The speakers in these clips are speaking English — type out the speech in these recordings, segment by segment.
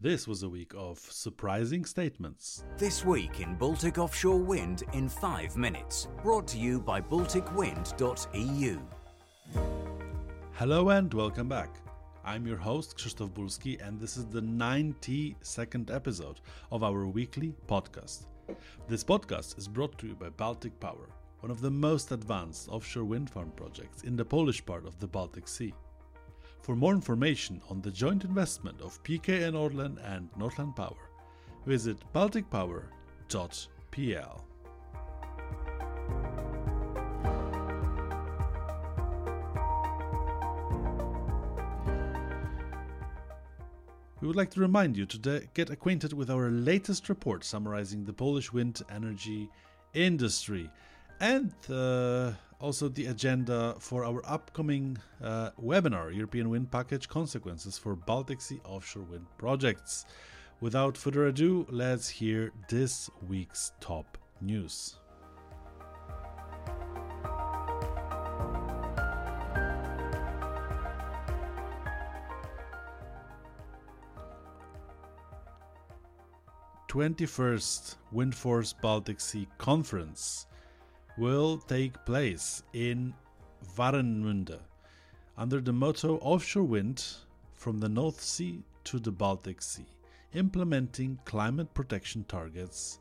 This was a week of surprising statements. This week in Baltic Offshore Wind in 5 minutes. Brought to you by BalticWind.eu. Hello and welcome back. I'm your host, Krzysztof Bulski, and this is the 92nd episode of our weekly podcast. This podcast is brought to you by Baltic Power, one of the most advanced offshore wind farm projects in the Polish part of the Baltic Sea. For more information on the joint investment of PKN Orlen and Northland Power, visit balticpower.pl. We would like to remind you to get acquainted with our latest report summarizing the Polish wind energy industry and uh, also the agenda for our upcoming uh, webinar European Wind Package Consequences for Baltic Sea Offshore Wind Projects. Without further ado, let's hear this week's top news. Twenty-first Windforce Baltic Sea Conference will take place in Warnemünde under the motto Offshore Wind from the North Sea to the Baltic Sea, implementing climate protection targets,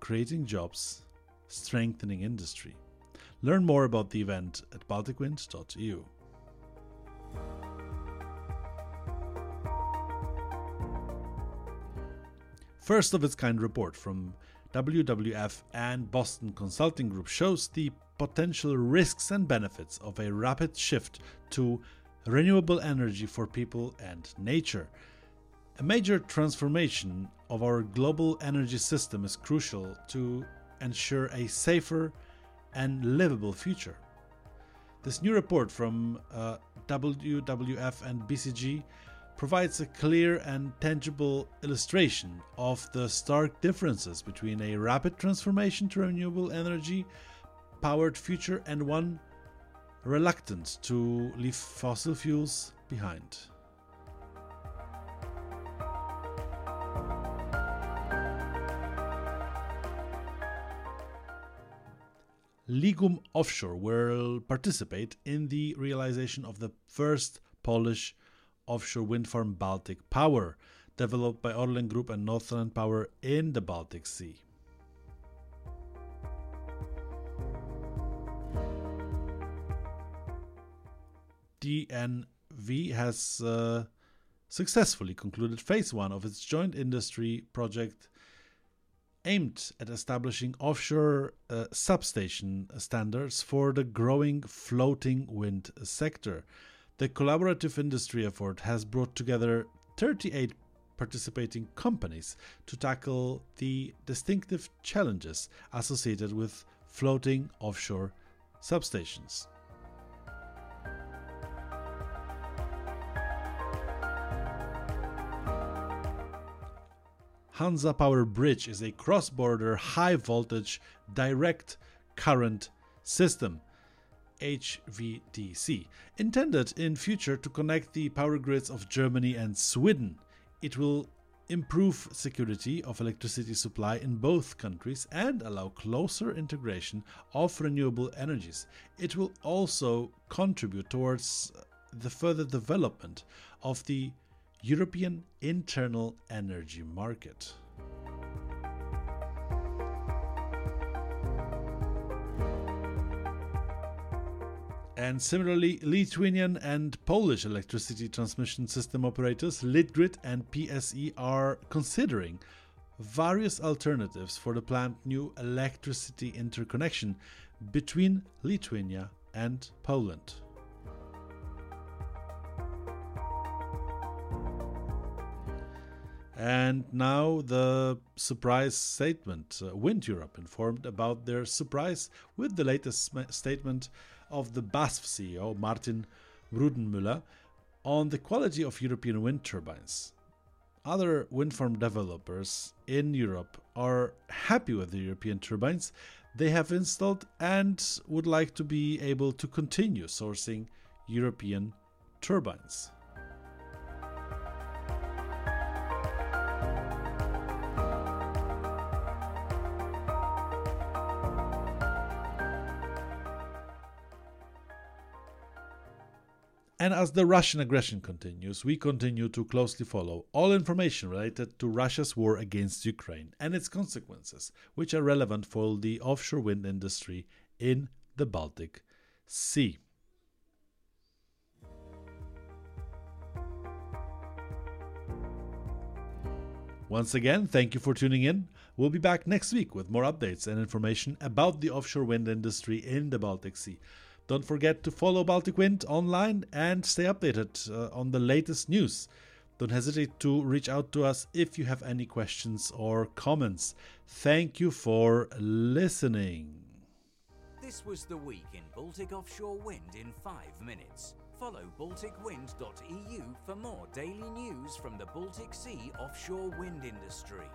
creating jobs, strengthening industry. Learn more about the event at balticwind.eu. First of its kind report from WWF and Boston Consulting Group shows the potential risks and benefits of a rapid shift to renewable energy for people and nature. A major transformation of our global energy system is crucial to ensure a safer and livable future. This new report from uh, WWF and BCG provides a clear and tangible illustration of the stark differences between a rapid transformation to renewable energy powered future and one reluctant to leave fossil fuels behind. Ligum Offshore will participate in the realization of the first Polish offshore wind farm Baltic Power, developed by Orlen Group and Northland Power in the Baltic Sea. DNV has uh, successfully concluded phase one of its joint industry project aimed at establishing offshore uh, substation standards for the growing floating wind sector. The collaborative industry effort has brought together 38 participating companies to tackle the distinctive challenges associated with floating offshore substations. Hansa Power Bridge is a cross border high voltage direct current system HVDC, intended in future to connect the power grids of Germany and Sweden. It will improve security of electricity supply in both countries and allow closer integration of renewable energies. It will also contribute towards uh, the further development of the European internal energy market. And similarly, Lithuanian and Polish electricity transmission system operators Litgrid and PSE are considering various alternatives for the planned new electricity interconnection between Lithuania and Poland. And now the surprise statement. Uh, Wind Europe informed about their surprise with the latest statement of the BASF CEO, Martin Brudermüller, on the quality of European wind turbines. Other wind farm developers in Europe are happy with the European turbines they have installed and would like to be able to continue sourcing European turbines. And as the Russian aggression continues, we continue to closely follow all information related to Russia's war against Ukraine and its consequences, which are relevant for the offshore wind industry in the Baltic Sea. Once again, thank you for tuning in. We'll be back next week with more updates and information about the offshore wind industry in the Baltic Sea. Don't forget to follow Baltic Wind online and stay updated uh, on the latest news. Don't hesitate to reach out to us if you have any questions or comments. Thank you for listening. This was the week in Baltic offshore wind in five minutes. Follow BalticWind.eu for more daily news from the Baltic Sea offshore wind industry.